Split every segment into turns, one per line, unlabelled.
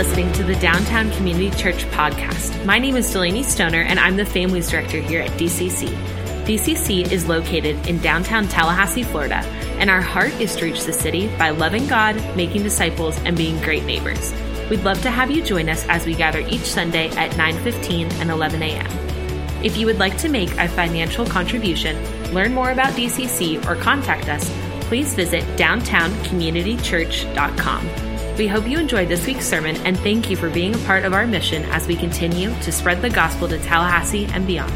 listening to the Downtown Community Church podcast. My name is Delaney Stoner, and I'm the Families Director here at DCC. DCC is located in downtown Tallahassee, Florida, and our heart is to reach the city by loving God, making disciples, and being great neighbors. We'd love to have you join us as we gather each Sunday at 9:15 and 11 a.m. If you would like to make a financial contribution, learn more about DCC, or contact us, please visit downtowncommunitychurch.com. We hope you enjoyed this week's sermon and thank you for being a part of our mission as we continue to spread the gospel to Tallahassee and beyond.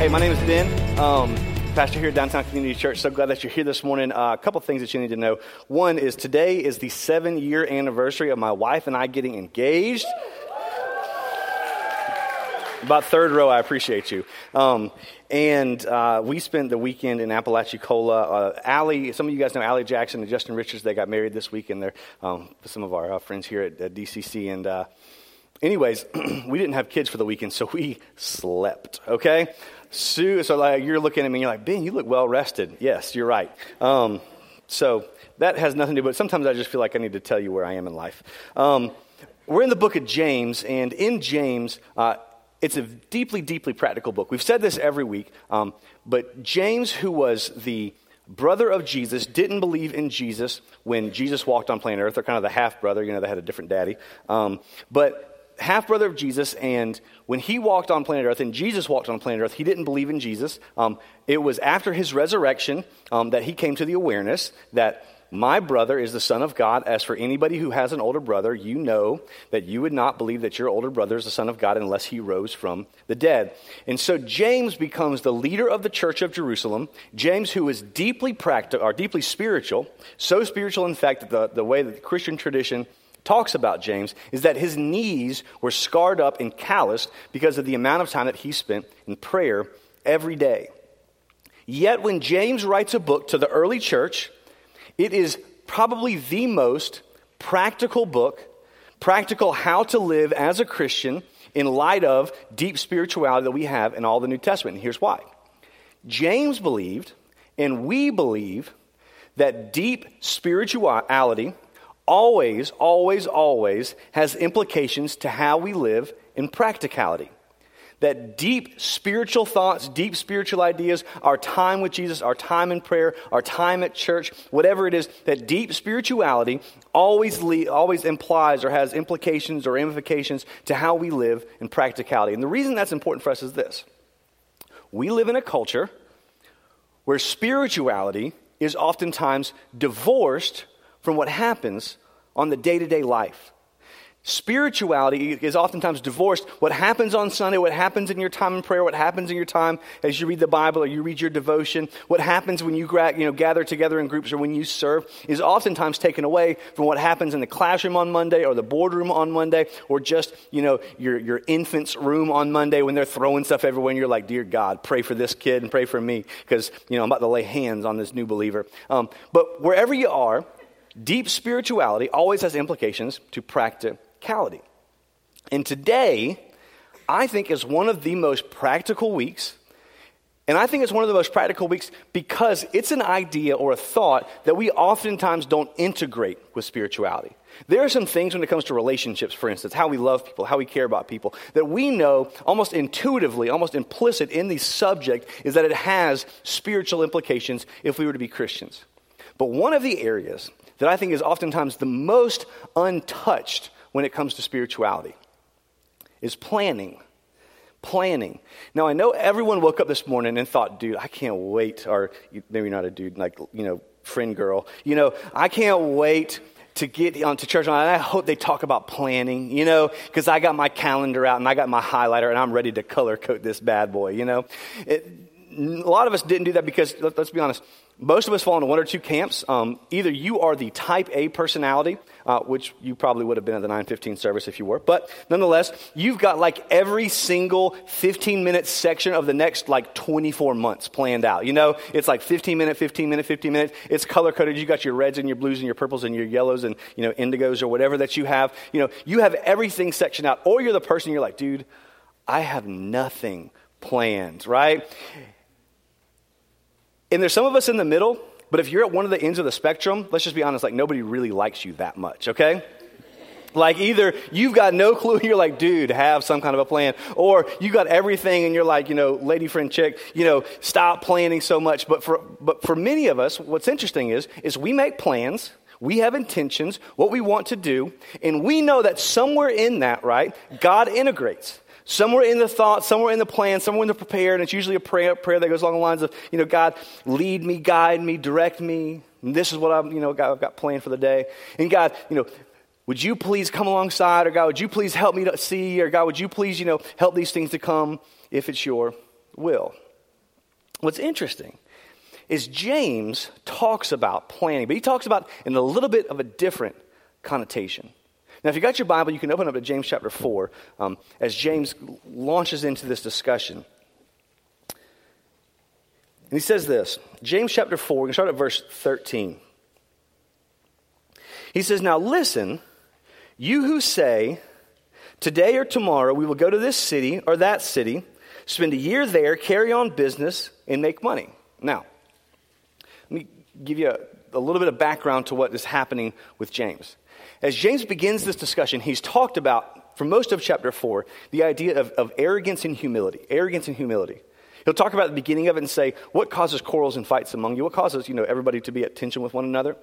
Hey, my name is Ben. Um, pastor here at Downtown Community Church. So glad that you're here this morning. Uh, a couple things that you need to know. One is today is the seven year anniversary of my wife and I getting engaged. About third row, I appreciate you. Um, and uh, we spent the weekend in Apalachicola. Uh, Allie, some of you guys know Allie Jackson and Justin Richards. They got married this weekend. They're um, some of our uh, friends here at, at DCC. And uh, anyways, we didn't have kids for the weekend, so we slept. Okay, Sue. so like you're looking at me, and you're like, Ben, you look well rested. Yes, you're right. Um, so that has nothing to do. But sometimes I just feel like I need to tell you where I am in life. Um, we're in the book of James, and in James, uh, it's a deeply, deeply practical book. We've said this every week, um, but James, who was the brother of Jesus, didn't believe in Jesus when Jesus walked on planet Earth. They're kind of the half brother, you know, they had a different daddy. Um, but half brother of Jesus, and when he walked on planet Earth and Jesus walked on planet Earth, he didn't believe in Jesus. Um, it was after his resurrection um, that he came to the awareness that my brother is the Son of God. As for anybody who has an older brother, you know that you would not believe that your older brother is the Son of God unless he rose from the dead. And so James becomes the leader of the church of Jerusalem. James, who is deeply practical or deeply spiritual, so spiritual, in fact, that the, the way that the Christian tradition talks about James is that his knees were scarred up and calloused because of the amount of time that he spent in prayer every day. Yet, when James writes a book to the early church, it is probably the most practical book, practical how to live as a Christian in light of deep spirituality that we have in all the New Testament. And here's why James believed, and we believe, that deep spirituality always, always, always has implications to how we live in practicality that deep spiritual thoughts, deep spiritual ideas, our time with Jesus, our time in prayer, our time at church, whatever it is, that deep spirituality always, le- always implies or has implications or ramifications to how we live in practicality. And the reason that's important for us is this we live in a culture where spirituality is oftentimes divorced from what happens on the day to day life. Spirituality is oftentimes divorced. What happens on Sunday, what happens in your time in prayer, what happens in your time as you read the Bible or you read your devotion, what happens when you, you know, gather together in groups or when you serve is oftentimes taken away from what happens in the classroom on Monday or the boardroom on Monday or just, you know, your, your infant's room on Monday when they're throwing stuff everywhere and you're like, dear God, pray for this kid and pray for me because, you know, I'm about to lay hands on this new believer. Um, but wherever you are, deep spirituality always has implications to practice practicality. And today, I think is one of the most practical weeks. And I think it's one of the most practical weeks because it's an idea or a thought that we oftentimes don't integrate with spirituality. There are some things when it comes to relationships, for instance, how we love people, how we care about people, that we know almost intuitively, almost implicit in the subject is that it has spiritual implications if we were to be Christians. But one of the areas that I think is oftentimes the most untouched when it comes to spirituality is planning. Planning. Now, I know everyone woke up this morning and thought, dude, I can't wait, or maybe not a dude, like, you know, friend girl, you know, I can't wait to get onto church. And I hope they talk about planning, you know, because I got my calendar out and I got my highlighter and I'm ready to color code this bad boy, you know. It, a lot of us didn't do that because, let, us be honest, most of us fall into one or two camps. Um, either you are the type A personality, uh, which you probably would have been at the 915 service if you were, but nonetheless, you've got like every single 15 minute section of the next like 24 months planned out. You know, it's like 15 minute, 15 minute, 15 minute. It's color coded. You got your reds and your blues and your purples and your yellows and, you know, indigos or whatever that you have. You know, you have everything sectioned out. Or you're the person you're like, dude, I have nothing planned, right? And there's some of us in the middle, but if you're at one of the ends of the spectrum, let's just be honest, like nobody really likes you that much, okay? Like either you've got no clue, you're like, dude, have some kind of a plan, or you got everything and you're like, you know, lady friend chick, you know, stop planning so much. But for but for many of us, what's interesting is is we make plans, we have intentions, what we want to do, and we know that somewhere in that, right, God integrates. Somewhere in the thought, somewhere in the plan, somewhere in the prepared, and it's usually a prayer, prayer that goes along the lines of, you know, God, lead me, guide me, direct me. This is what I'm, you know, God, I've got planned for the day. And God, you know, would you please come alongside? Or God, would you please help me to see? Or God, would you please, you know, help these things to come if it's your will? What's interesting is James talks about planning, but he talks about in a little bit of a different connotation. Now, if you got your Bible, you can open up to James chapter 4 um, as James launches into this discussion. And he says this James chapter 4, we're going to start at verse 13. He says, Now listen you who say, Today or tomorrow we will go to this city or that city, spend a year there, carry on business, and make money. Now, let me give you a, a little bit of background to what is happening with James. As James begins this discussion, he's talked about, for most of chapter 4, the idea of, of arrogance and humility. Arrogance and humility. He'll talk about the beginning of it and say, what causes quarrels and fights among you? What causes, you know, everybody to be at tension with one another?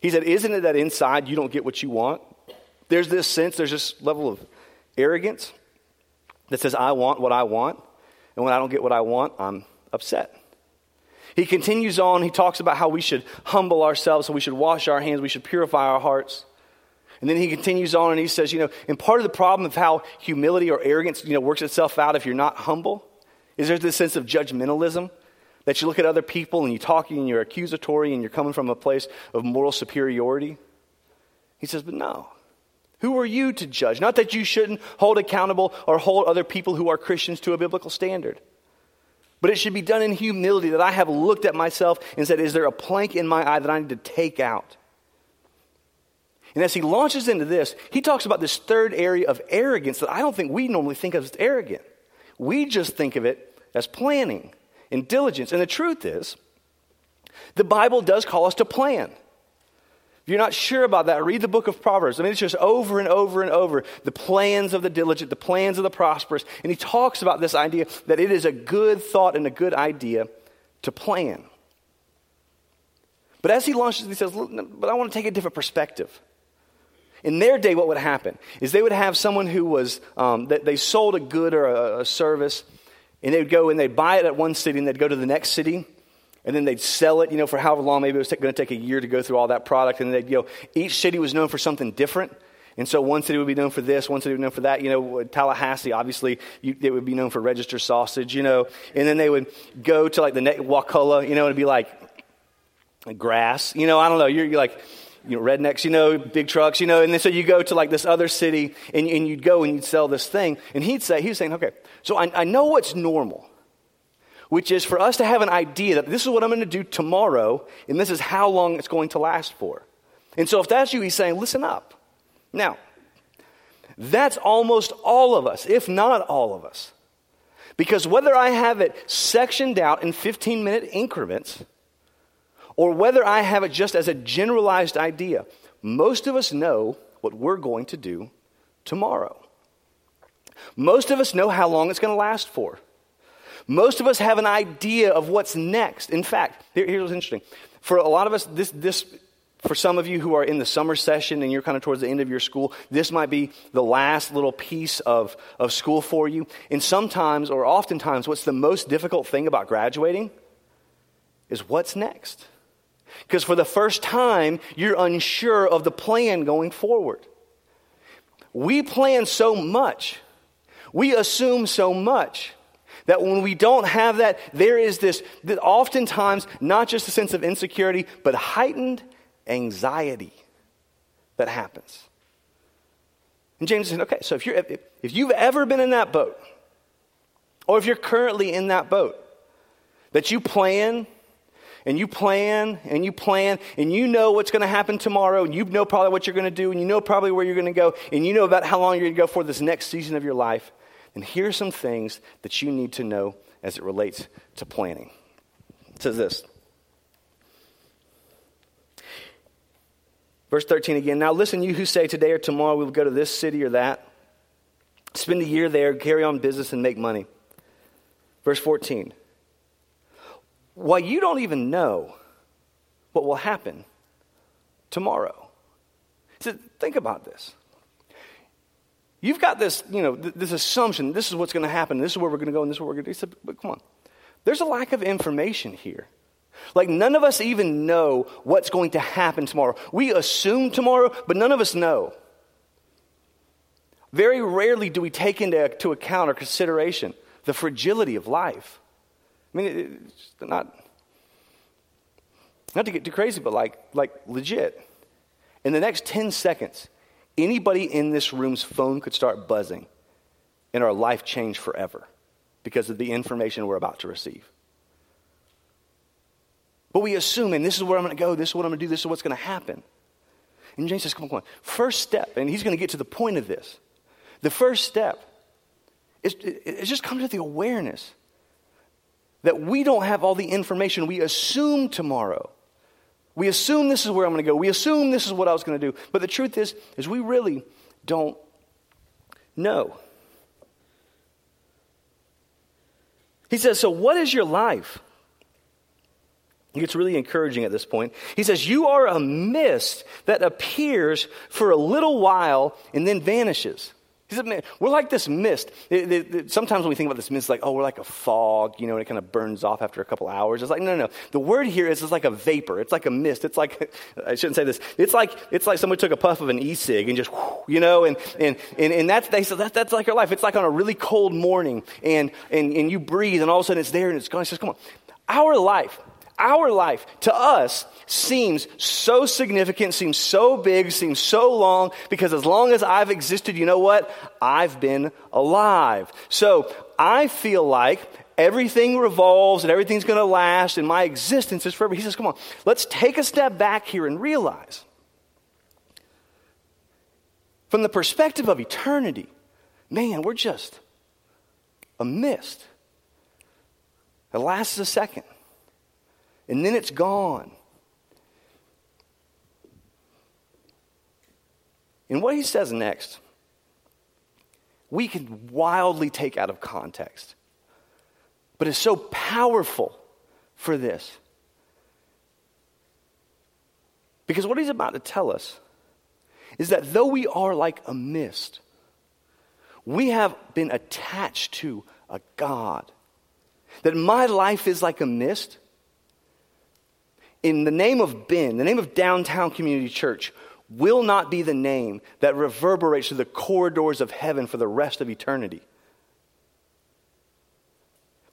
He said, isn't it that inside you don't get what you want? There's this sense, there's this level of arrogance that says, I want what I want, and when I don't get what I want, I'm upset. He continues on, he talks about how we should humble ourselves, so we should wash our hands, we should purify our hearts. And then he continues on and he says, you know, and part of the problem of how humility or arrogance, you know, works itself out if you're not humble is there's this sense of judgmentalism that you look at other people and you're talking and you're accusatory and you're coming from a place of moral superiority. He says, but no. Who are you to judge? Not that you shouldn't hold accountable or hold other people who are Christians to a biblical standard. But it should be done in humility that I have looked at myself and said, Is there a plank in my eye that I need to take out? And as he launches into this, he talks about this third area of arrogance that I don't think we normally think of as arrogant. We just think of it as planning and diligence. And the truth is, the Bible does call us to plan. If you're not sure about that, read the book of Proverbs. I mean, it's just over and over and over the plans of the diligent, the plans of the prosperous. And he talks about this idea that it is a good thought and a good idea to plan. But as he launches, he says, But I want to take a different perspective. In their day, what would happen is they would have someone who was, um, they sold a good or a, a service, and they would go and they'd buy it at one city and they'd go to the next city and then they'd sell it, you know, for however long. Maybe it was going to take a year to go through all that product. And they'd, you know, each city was known for something different. And so one city would be known for this, one city would be known for that. You know, Tallahassee, obviously, you, it would be known for register sausage, you know. And then they would go to like the Wakulla, you know, and it'd be like, like grass. You know, I don't know. You're, you're like, you know, rednecks, you know, big trucks, you know. And then so you go to like this other city and, and you'd go and you'd sell this thing. And he'd say, he was saying, okay, so I, I know what's normal which is for us to have an idea that this is what I'm going to do tomorrow, and this is how long it's going to last for. And so, if that's you, he's saying, listen up. Now, that's almost all of us, if not all of us. Because whether I have it sectioned out in 15 minute increments, or whether I have it just as a generalized idea, most of us know what we're going to do tomorrow. Most of us know how long it's going to last for. Most of us have an idea of what's next. In fact, here, here's what's interesting. For a lot of us, this, this, for some of you who are in the summer session and you're kind of towards the end of your school, this might be the last little piece of, of school for you. And sometimes, or oftentimes, what's the most difficult thing about graduating is what's next. Because for the first time, you're unsure of the plan going forward. We plan so much, we assume so much that when we don't have that, there is this, that oftentimes, not just a sense of insecurity, but heightened anxiety that happens. And James said, okay, so if, you're, if, if you've ever been in that boat, or if you're currently in that boat, that you plan and you plan and you plan and you know what's going to happen tomorrow and you know probably what you're going to do and you know probably where you're going to go and you know about how long you're going to go for this next season of your life. And here are some things that you need to know as it relates to planning. It says this. Verse 13 again. Now listen, you who say today or tomorrow we will go to this city or that, spend a year there, carry on business, and make money. Verse 14. Why, you don't even know what will happen tomorrow. So think about this. You've got this, you know, th- this assumption, this is what's going to happen, this is where we're going to go, and this is what we're going to do. Said, but come on. There's a lack of information here. Like, none of us even know what's going to happen tomorrow. We assume tomorrow, but none of us know. Very rarely do we take into to account or consideration the fragility of life. I mean, it's not, not to get too crazy, but like, like legit. In the next 10 seconds, anybody in this room's phone could start buzzing and our life change forever because of the information we're about to receive. But we assume, and this is where I'm going to go, this is what I'm going to do, this is what's going to happen. And James says, come on, come on. First step, and he's going to get to the point of this. The first step is, is just come to the awareness that we don't have all the information. We assume tomorrow. We assume this is where I'm going to go. We assume this is what I was going to do. But the truth is, is we really don't know. He says, so what is your life? It gets really encouraging at this point. He says, You are a mist that appears for a little while and then vanishes. He said, Man, we're like this mist. It, it, it, sometimes when we think about this mist, like, oh, we're like a fog, you know, and it kind of burns off after a couple hours. It's like, no, no, no. The word here is it's like a vapor. It's like a mist. It's like, I shouldn't say this. It's like, it's like somebody took a puff of an e-cig and just, you know, and, and, and, and that's, they said, that, that's like our life. It's like on a really cold morning and, and, and you breathe and all of a sudden it's there and it's gone. He says, come on. Our life, our life to us seems so significant, seems so big, seems so long, because as long as I've existed, you know what? I've been alive. So I feel like everything revolves and everything's going to last and my existence is forever. He says, come on, let's take a step back here and realize from the perspective of eternity, man, we're just a mist. It lasts a second and then it's gone. And what he says next, we can wildly take out of context, but it's so powerful for this. Because what he's about to tell us is that though we are like a mist, we have been attached to a God. That my life is like a mist in the name of Ben, the name of Downtown Community Church, will not be the name that reverberates through the corridors of heaven for the rest of eternity.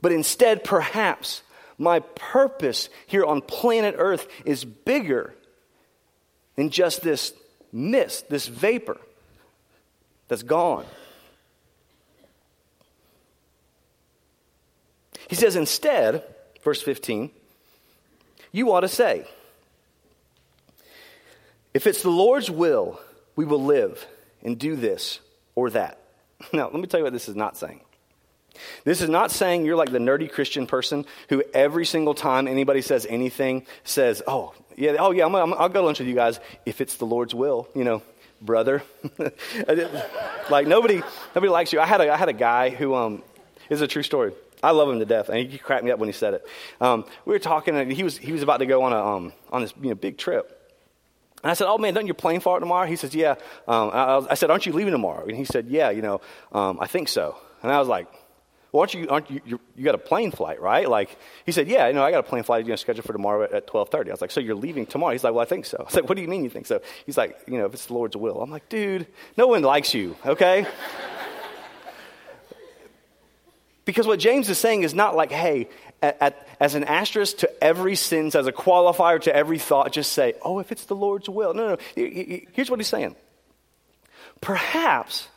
But instead, perhaps, my purpose here on planet Earth is bigger than just this mist, this vapor that's gone. He says, instead, verse 15, you ought to say, If it's the Lord's will, we will live and do this or that. Now, let me tell you what this is not saying. This is not saying you're like the nerdy Christian person who every single time anybody says anything says, "Oh, yeah, oh yeah, i will go lunch with you guys if it's the Lord's will." You know, brother. like nobody, nobody likes you. I had a, I had a guy who um, is a true story. I love him to death, and he cracked me up when he said it. Um, we were talking, and he was he was about to go on a um, on this you know, big trip. And I said, "Oh man, don't your plane fly tomorrow?" He says, "Yeah." Um, I, I, said, "Aren't you leaving tomorrow?" And he said, "Yeah, you know, um, I think so." And I was like, well, aren't you, aren't you, you, you got a plane flight, right? Like, he said, yeah, you know, I got a plane flight, you know, scheduled for tomorrow at, at 1230. I was like, so you're leaving tomorrow? He's like, well, I think so. I was like, what do you mean you think so? He's like, you know, if it's the Lord's will. I'm like, dude, no one likes you, okay? Because what James is saying is not like, hey, at, at, as an asterisk to every sentence, as a qualifier to every thought, just say, oh, if it's the Lord's will. No, no. Here's what he's saying. Perhaps,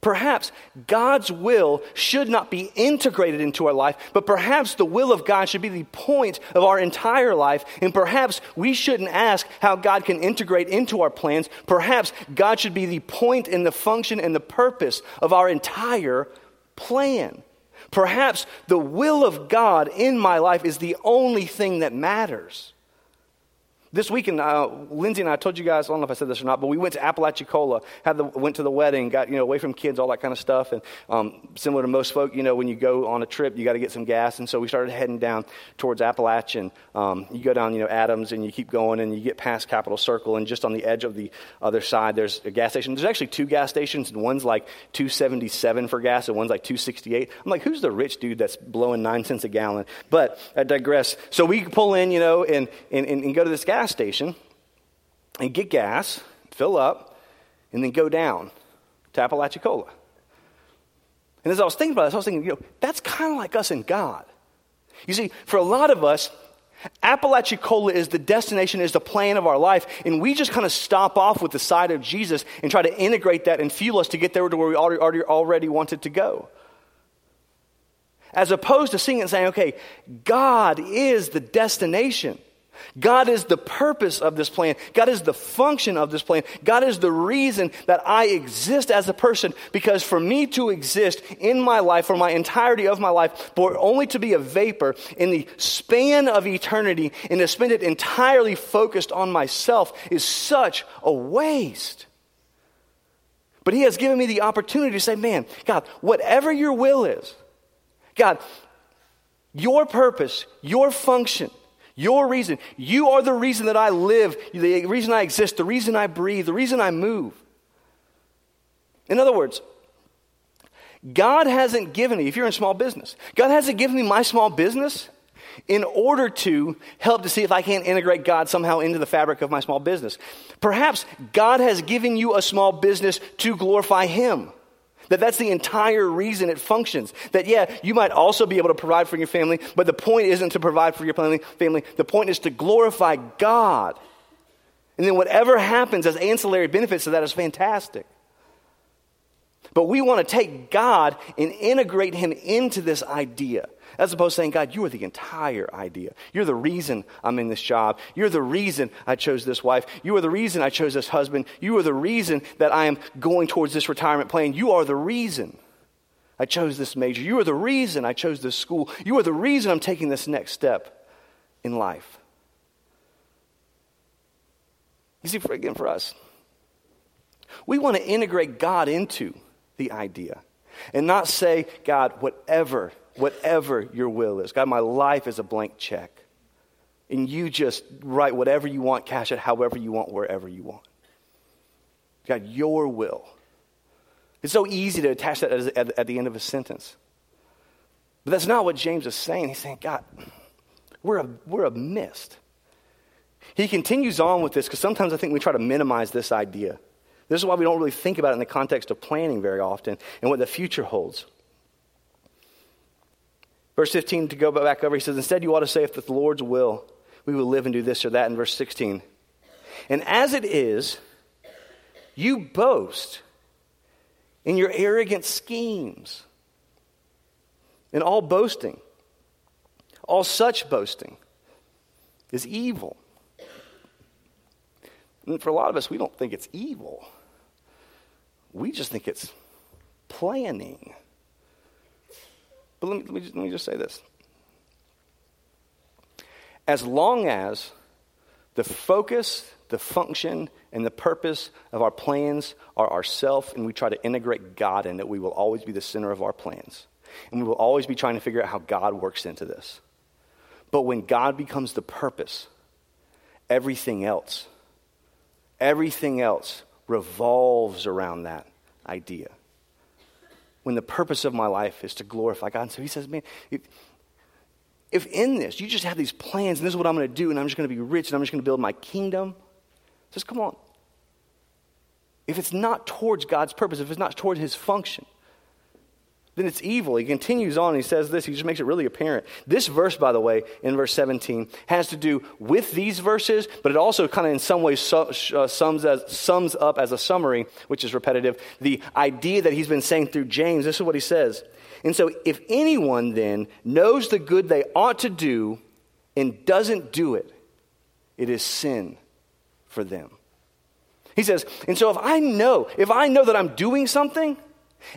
perhaps God's will should not be integrated into our life, but perhaps the will of God should be the point of our entire life. And perhaps we shouldn't ask how God can integrate into our plans. Perhaps God should be the point and the function and the purpose of our entire plan. Perhaps the will of God in my life is the only thing that matters. This weekend, uh, Lindsay and I told you guys, I don't know if I said this or not, but we went to Apalachicola, had the, went to the wedding, got, you know, away from kids, all that kind of stuff. And um, similar to most folk, you know, when you go on a trip, you got to get some gas. And so we started heading down towards Apalach. Um, you go down, you know, Adams and you keep going and you get past Capitol Circle. And just on the edge of the other side, there's a gas station. There's actually two gas stations, and one's like 277 for gas and one's like 268. I'm like, who's the rich dude that's blowing nine cents a gallon? But I digress. So we pull in, you know, and, and, and go to this gas gas station and get gas, fill up, and then go down to Apalachicola. And as I was thinking about this, I was thinking, you know, that's kind of like us and God. You see, for a lot of us, Apalachicola is the destination, is the plan of our life, and we just kind of stop off with the side of Jesus and try to integrate that and fuel us to get there to where we already, already wanted to go. As opposed to seeing and saying, okay, God is the destination. God is the purpose of this plan. God is the function of this plan. God is the reason that I exist as a person because for me to exist in my life, for my entirety of my life, for only to be a vapor in the span of eternity and to spend it entirely focused on myself is such a waste. But He has given me the opportunity to say, man, God, whatever your will is, God, your purpose, your function, your reason. You are the reason that I live, the reason I exist, the reason I breathe, the reason I move. In other words, God hasn't given me, if you're in small business, God hasn't given me my small business in order to help to see if I can't integrate God somehow into the fabric of my small business. Perhaps God has given you a small business to glorify Him. That that's the entire reason it functions. That, yeah, you might also be able to provide for your family, but the point isn't to provide for your family. The point is to glorify God. And then whatever happens as ancillary benefits to that is fantastic. But we want to take God and integrate Him into this idea. As opposed to saying, God, you are the entire idea. You're the reason I'm in this job. You're the reason I chose this wife. You are the reason I chose this husband. You are the reason that I am going towards this retirement plan. You are the reason I chose this major. You are the reason I chose this school. You are the reason I'm taking this next step in life. You see, for, again, for us, we want to integrate God into the idea and not say, God, whatever whatever your will is. God, my life is a blank check. And you just write whatever you want, cash it however you want, wherever you want. God, your will. It's so easy to attach that at, the end of a sentence. But that's not what James is saying. He's saying, God, we're a, we're a mist. He continues on with this because sometimes I think we try to minimize this idea. This is why we don't really think about it in the context of planning very often and what the future holds. Verse 15, to go back over, he says, Instead, you ought to say, if the Lord's will, we will live and do this or that in verse 16. And as it is, you boast in your arrogant schemes. And all boasting, all such boasting, is evil. And for a lot of us, we don't think it's evil. We just think it's planning. But let me, let me, just, let me just say this. As long as the focus, the function, and the purpose of our plans are ourself, and we try to integrate God in it, we will always be the center of our plans. And we will always be trying to figure out how God works into this. But when God becomes the purpose, everything else, everything else revolves around that idea when the purpose of my life is to glorify God. And so he says, man, if, if in this you just have these plans and this is what I'm going to do and I'm just going to be rich and I'm just going to build my kingdom, says, come on. If it's not towards God's purpose, if it's not towards his function, then it's evil. He continues on he says this, he just makes it really apparent. This verse, by the way, in verse 17, has to do with these verses, but it also kind of in some ways uh, sums, as, sums up as a summary, which is repetitive, the idea that he's been saying through James. This is what he says. And so, if anyone then knows the good they ought to do and doesn't do it, it is sin for them. He says, and so if I know, if I know that I'm doing something,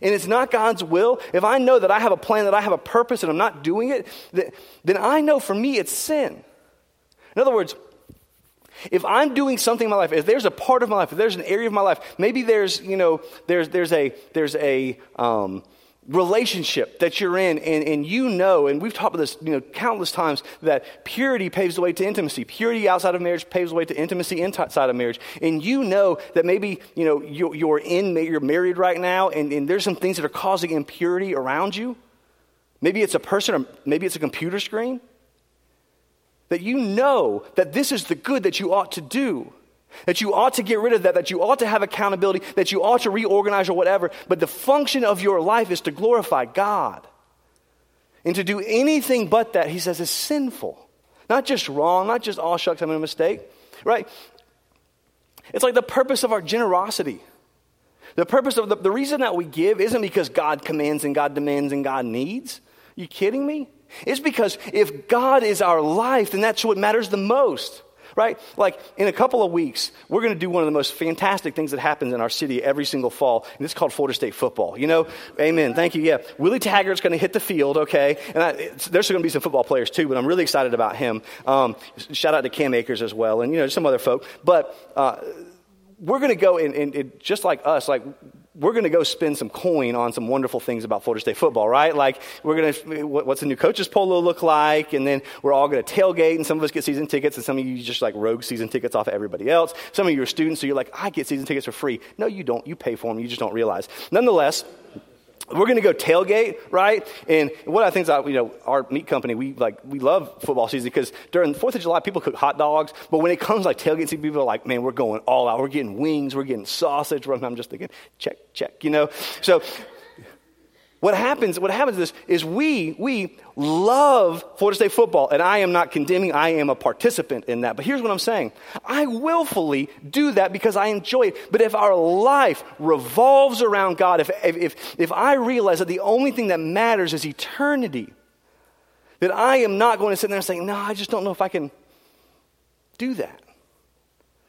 and it's not God's will, if I know that I have a plan, that I have a purpose, and I'm not doing it, then I know for me it's sin. In other words, if I'm doing something in my life, if there's a part of my life, if there's an area of my life, maybe there's, you know, there's, there's a, there's a, um, relationship that you're in and, and you know and we've talked about this you know countless times that purity paves the way to intimacy. Purity outside of marriage paves the way to intimacy inside of marriage. And you know that maybe you know you're, you're in you're married right now and, and there's some things that are causing impurity around you. Maybe it's a person or maybe it's a computer screen. That you know that this is the good that you ought to do that you ought to get rid of that, that you ought to have accountability, that you ought to reorganize or whatever. But the function of your life is to glorify God. And to do anything but that, he says, is sinful. Not just wrong, not just, all oh, shucks, I'm a mistake, right? It's like the purpose of our generosity. The purpose of the, the reason that we give isn't because God commands and God demands and God needs. Are you kidding me? It's because if God is our life, then that's what matters the most right? Like in a couple of weeks, we're going to do one of the most fantastic things that happens in our city every single fall, and it's called Florida State football. You know, amen. Thank you. Yeah, Willie Taggart's going to hit the field, okay? And I, there's going to be some football players too, but I'm really excited about him. Um, shout out to Cam Akers as well, and you know some other folk. But uh, we're going to go and, and, and just like us, like we're going to go spend some coin on some wonderful things about Florida State football, right? Like, we're going to, what's the new coach's polo look like? And then we're all going to tailgate, and some of us get season tickets, and some of you just like rogue season tickets off of everybody else. Some of you are students, so you're like, I get season tickets for free. No, you don't. You pay for them, you just don't realize. Nonetheless, we're going to go tailgate, right? And one of the things, I, you know, our meat company, we like, we love football season because during the 4th of July, people cook hot dogs. But when it comes like tailgate season, people are like, man, we're going all out. We're getting wings. We're getting sausage. I'm just thinking, check, check, you know? So what happens, what happens is, is we, we love Florida State football, and I am not condemning, I am a participant in that. But here's what I'm saying I willfully do that because I enjoy it. But if our life revolves around God, if, if, if I realize that the only thing that matters is eternity, that I am not going to sit there and say, no, I just don't know if I can do that.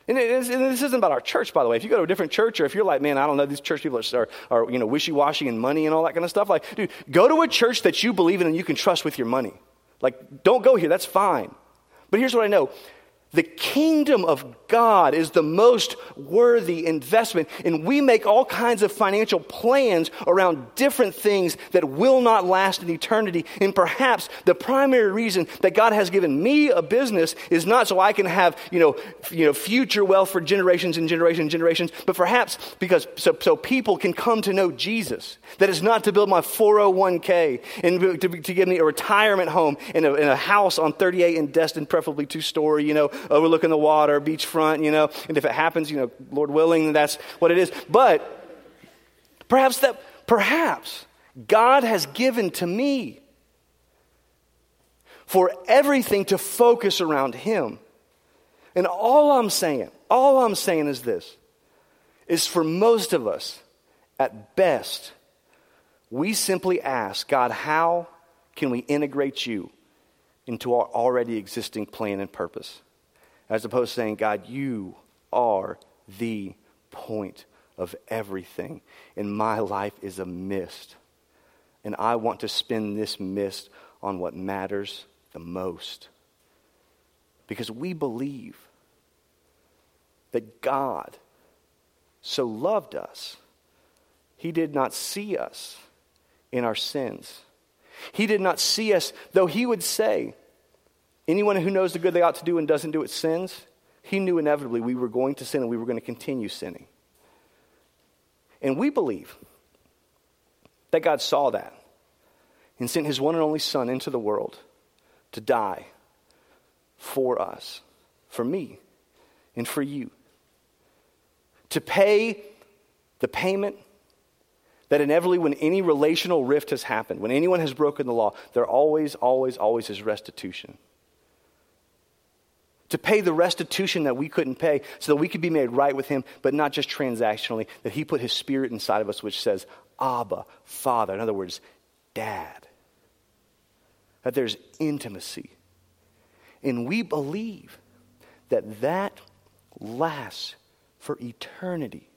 And, and, this isn't about our church, by the way. If you go to a different church, or if you're like, man, I don't know, these church people are, are you know, wishy-washy and money and all that kind of stuff. Like, dude, go to a church that you believe in and you can trust with your money. Like, don't go here. That's fine. But here's what I know. The kingdom of God is the most worthy investment. And we make all kinds of financial plans around different things that will not last in eternity. And perhaps the primary reason that God has given me a business is not so I can have, you know, you know future wealth for generations and generations and generations, but perhaps because so, so people can come to know Jesus. That is not to build my 401k and to, to give me a retirement home in a, in a house on 30A and Destin, preferably two story, you know, overlooking the water, beachfront, you know, and if it happens, you know, Lord willing, that's what it is. But perhaps that, perhaps God has given to me for everything to focus around Him. And all I'm saying, all I'm saying is this is for most of us, at best, we simply ask, God, how can we integrate you into our already existing plan and purpose? As opposed to saying, God, you are the point of everything. And my life is a mist. And I want to spend this mist on what matters the most. Because we believe that God so loved us, He did not see us in our sins. He did not see us, though He would say, Anyone who knows the good they ought to do and doesn't do it sins. He knew inevitably we were going to sin and we were going to continue sinning. And we believe that God saw that and sent his one and only Son into the world to die for us, for me, and for you. To pay the payment that inevitably, when any relational rift has happened, when anyone has broken the law, there always, always, always is restitution to pay the restitution that we couldn't pay so that we could be made right with him, but not just transactionally, that he put his spirit inside of us, which says, Abba, Father. In other words, Dad. That there's intimacy. And we believe that that lasts for eternity.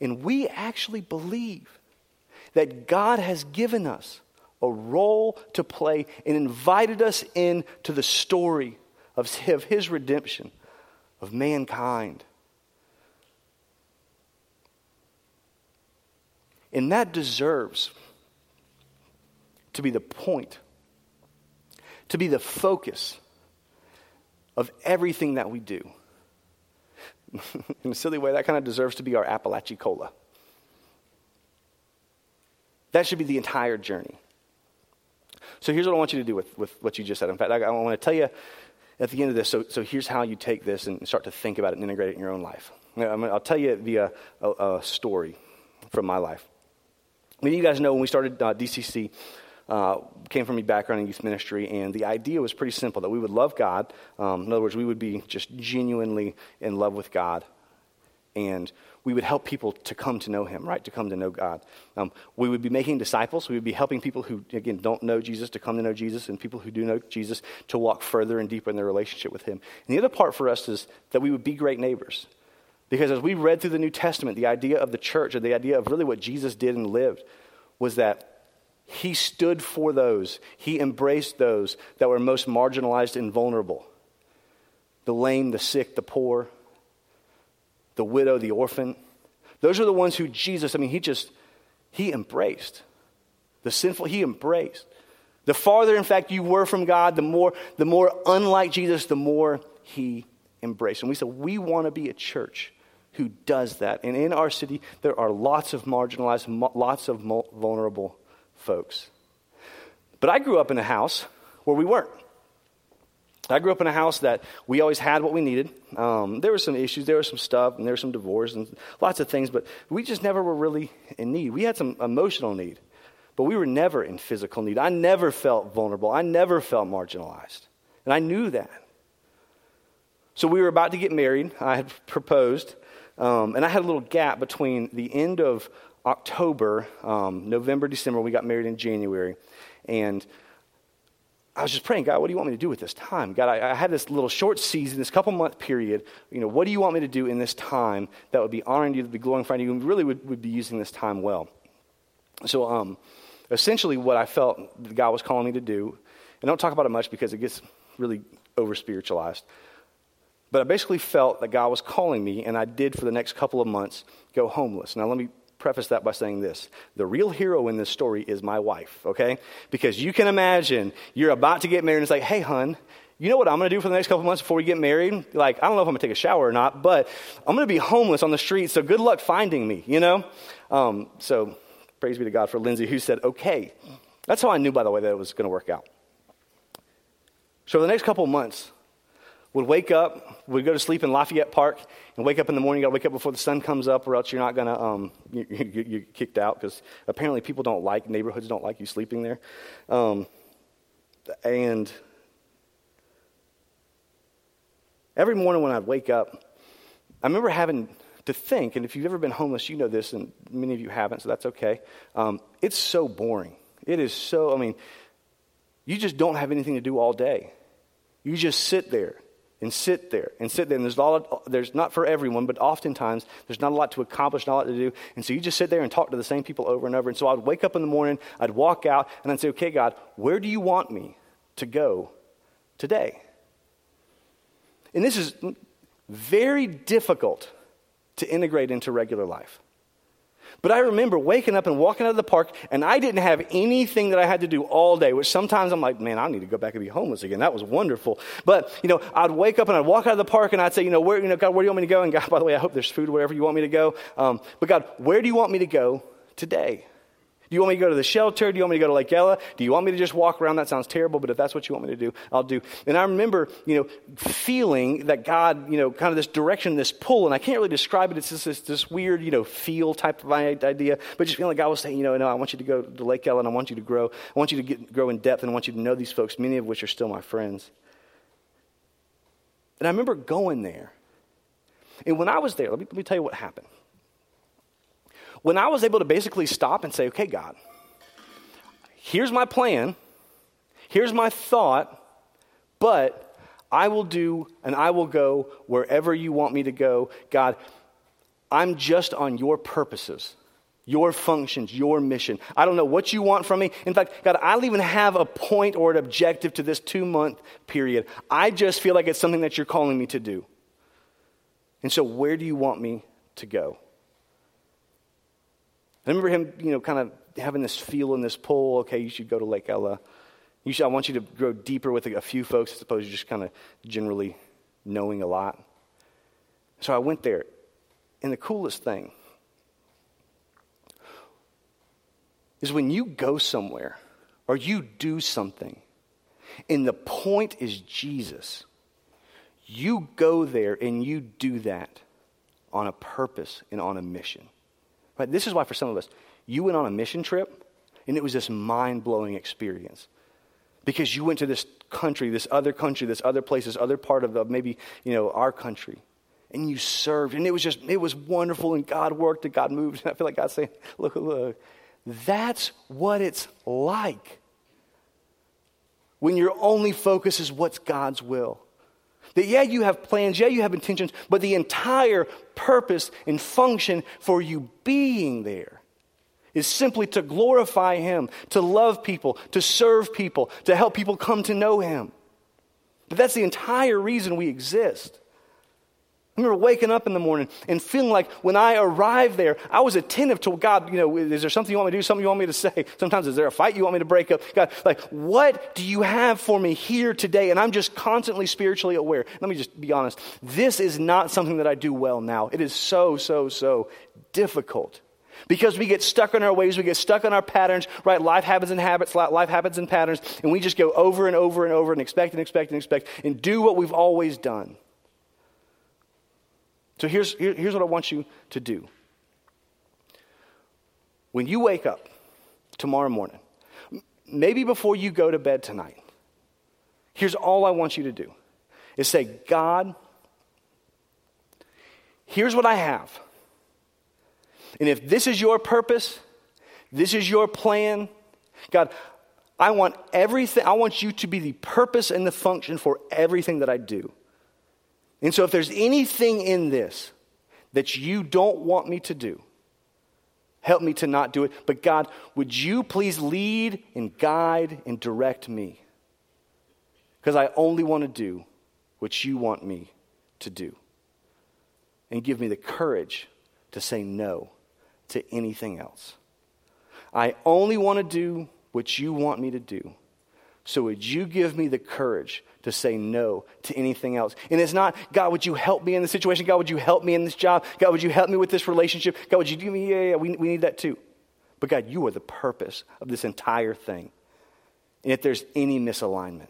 And we actually believe that God has given us a role to play and invited us into the story of His redemption of mankind. And that deserves to be the point, to be the focus of everything that we do. In a silly way, that kind of deserves to be our Apalachicola. That should be the entire journey. So here's what I want you to do with, with what you just said. In fact, I, I want to tell you at the end of this, so, so here's how you take this and start to think about it and integrate it in your own life. I'll tell you via a, a story from my life. Many of you guys know when we started uh, DCC, uh, came from a background in youth ministry, and the idea was pretty simple that we would love God. Um, in other words, we would be just genuinely in love with God, and we would help people to come to know Him, right? To come to know God. Um, we would be making disciples. We would be helping people who, again, don't know Jesus to come to know Jesus, and people who do know Jesus to walk further and deeper in their relationship with Him. And the other part for us is that we would be great neighbors. Because as we read through the New Testament, the idea of the church, or the idea of really what Jesus did and lived, was that He stood for those, He embraced those that were most marginalized and vulnerable the lame, the sick, the poor, the widow, the orphan. Those are the ones who Jesus, I mean, he just, he embraced. The sinful, he embraced. The farther, in fact, you were from God, the more, the more unlike Jesus, the more he embraced. And we said, we want to be a church who does that. And in our city, there are lots of marginalized, lots of vulnerable folks. But I grew up in a house where we weren't. I grew up in a house that we always had what we needed. Um, there were some issues, there was some stuff, and there was some divorce and lots of things, but we just never were really in need. We had some emotional need, but we were never in physical need. I never felt vulnerable. I never felt marginalized. And I knew that. So we were about to get married. I had proposed, um, and I had a little gap between the end of October, um, November, December. We got married in January. And I was just praying, God, what do you want me to do with this time? God, I, I had this little short season, this couple month period. You know, what do you want me to do in this time that would be honoring you, that would be glorifying you, and really would, would be using this time well? So, um, essentially, what I felt God was calling me to do, and I don't talk about it much because it gets really over spiritualized. But I basically felt that God was calling me, and I did for the next couple of months go homeless. Now, let me preface that by saying this the real hero in this story is my wife, okay? Because you can imagine you're about to get married and it's like, hey, hun, you know what I'm to do for the next couple months before we get married? Like, I don't know if I'm to take a shower or not, but I'm to be homeless on the street, so good luck finding me, you know? Um, so, praise be to God for Lindsay, who said, okay. That's how I knew, by the way, that it was to work out. So, for the next couple months, would wake up, would go to sleep in Lafayette Park, and wake up in the morning. You got to wake up before the sun comes up, or else you're not gonna um, you, you, you're kicked out because apparently people don't like neighborhoods don't like you sleeping there. Um, and every morning when I'd wake up, I remember having to think, and if you've ever been homeless, you know this, and many of you haven't, so that's okay. Um, it's so boring. It is so. I mean, you just don't have anything to do all day. You just sit there and sit there and sit there. And there's, lot there's not for everyone, but oftentimes there's not a lot to accomplish, not a lot to do. And so you just sit there and talk to the same people over and over. And so I'd wake up in the morning, I'd walk out, and I'd say, okay, God, where do you want me to go today? And this is very difficult to integrate into regular life. But I remember waking up and walking out of the park, and I didn't have anything that I had to do all day, which sometimes I'm like, man, I need to go back and be homeless again. That was wonderful. But, you know, I'd wake up and I'd walk out of the park and I'd say, you know, where, you know, God, where do you want me to go? And God, by the way, I hope there's food wherever you want me to go. Um, but God, where do you want me to go today? Do you want me to go to the shelter? Do you want me to go to Lake Ella? Do you want me to just walk around? That sounds terrible, but if that's what you want me to do, I'll do. And I remember, you know, feeling that God, you know, kind of this direction, this pull, and I can't really describe it. It's just this, this weird, you know, feel type of idea, but just feeling like God was saying, you know, no, I want you to go to Lake Ella and I want you to grow. I want you to get, grow in depth and I want you to know these folks, many of which are still my friends. And I remember going there. And when I was there, let me, let me tell you what happened when I was able to basically stop and say, okay, God, here's my plan, here's my thought, but I will do and I will go wherever you want me to go. God, I'm just on your purposes. your functions, your mission. I don't know what you want from me. In fact, God, I don't even have a point or an objective to this two month period. I just feel like it's something that you're calling me to do. And so, where do you want me to go? I remember him, you know, kind of having this feel and this pull. Okay, you should go to Lake Ella. You should, I want you to grow deeper with a, few folks as opposed to just kind of generally knowing a lot. So I went there. And the coolest thing is when you go somewhere or you do something and the point is Jesus, you go there and you do that on a purpose and on a mission. Right? This is why, for some of us, you went on a mission trip and it was this mind blowing experience because you went to this country, this other country, this other place, this other part of the, maybe you know our country, and you served, and it was just it was wonderful, and God worked, and God moved, and I feel like God's saying, "Look, look, that's what it's like when your only focus is what's God's will." That, yeah, you have plans, yeah, you have intentions, but the entire purpose and function for you being there is simply to glorify Him, to love people, to serve people, to help people come to know Him. But that's the entire reason we exist. I remember waking up in the morning and feeling like when I arrived there, I was attentive to God. You know, is there something you want me to do? Something you want me to say? Sometimes, is there a fight you want me to break up? God, like, what do you have for me here today? And I'm just constantly spiritually aware. Let me just be honest. This is not something that I do well now. It is so, so, so difficult. Because we get stuck in our ways, we get stuck in our patterns, right? Life happens in habits, life happens in patterns, and we just go over and over and over and expect and expect and expect and do what we've always done. So here's, here, here's what I want you to do. When you wake up tomorrow morning, maybe before you go to bed tonight, here's all I want you to do is say, God, here's what I have. And if this is your purpose, this is your plan, God, I want everything, I want you to be the purpose and the function for everything that I do. And so, if there's anything in this that you don't want me to do, help me to not do it. But God, would you please lead and guide and direct me? Because I only want to do what you want me to do. And give me the courage to say no to anything else. I only want to do what you want me to do. So, would you give me the courage to say no to anything else? And it's not, God, would you help me in this situation? God, would you help me in this job? God, would you help me with this relationship? God, would you do me? Yeah, yeah, we, we need that too. But, God, you are the purpose of this entire thing. And if there's any misalignment,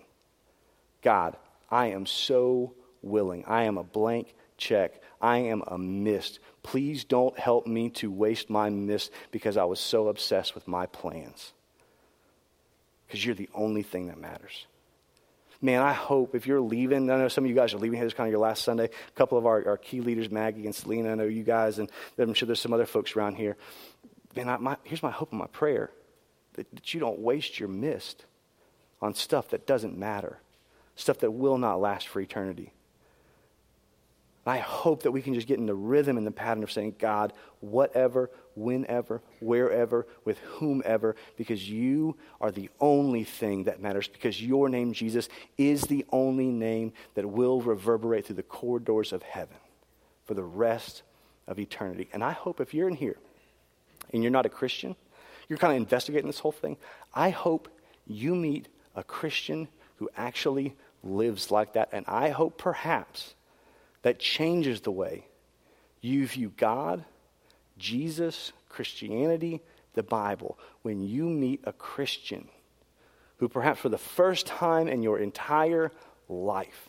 God, I am so willing. I am a blank check. I am a mist. Please don't help me to waste my mist because I was so obsessed with my plans because you're the only thing that matters. Man, I hope if you're leaving, I know some of you guys are leaving here. It's kind of your last Sunday. A couple of our, our key leaders, Maggie and Selena, I know you guys, and I'm sure there's some other folks around here. Man, I, my, here's my hope and my prayer that, that you don't waste your mist on stuff that doesn't matter, stuff that will not last for eternity. I hope that we can just get in the rhythm and the pattern of saying, God, whatever, whenever, wherever, with whomever, because you are the only thing that matters, because your name, Jesus, is the only name that will reverberate through the corridors of heaven for the rest of eternity. And I hope if you're in here and you're not a Christian, you're kind of investigating this whole thing, I hope you meet a Christian who actually lives like that. And I hope perhaps that changes the way you view God, Jesus, Christianity, the Bible. When you meet a Christian who, perhaps for the first time in your entire life,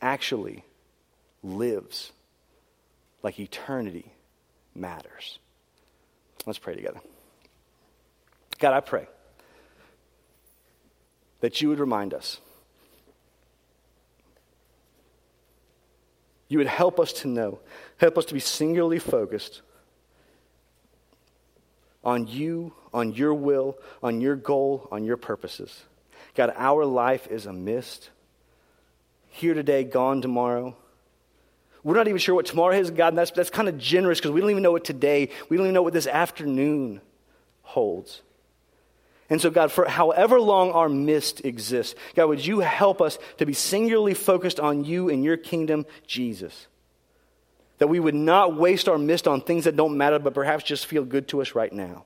actually lives like eternity matters. Let's pray together. God, I pray that you would remind us you would help us to know, help us to be singularly focused on you, on your will, on your goal, on your purposes. God, our life is a mist. Here today, gone tomorrow. We're not even sure what tomorrow is, God, and that's, that's kind of generous because we don't even know what today, we don't even know what this afternoon holds. And so, God, for however long our mist exists, God, would you help us to be singularly focused on you and your kingdom, Jesus? That we would not waste our mist on things that don't matter, but perhaps just feel good to us right now.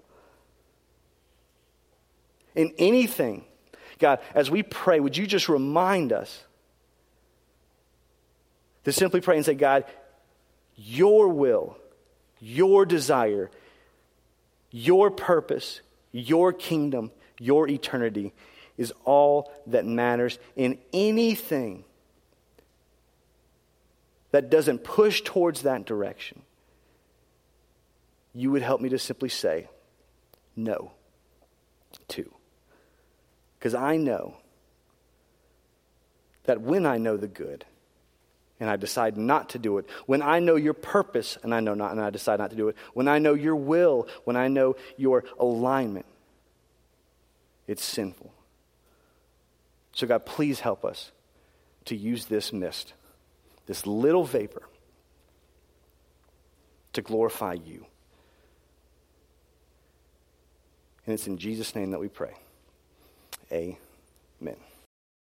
In anything, God, as we pray, would you just remind us to simply pray and say, God, your will, your desire, your purpose, your kingdom, your eternity is all that matters in anything that doesn't push towards that direction. You would help me to simply say no to. Because I know that when I know the good, and I decide not to do it. When I know your purpose and I know not and I decide not to do it. When I know your will, when I know your alignment, it's sinful. So God, please help us to use this mist, this little vapor, to glorify you. And it's in Jesus' name that we pray. Amen.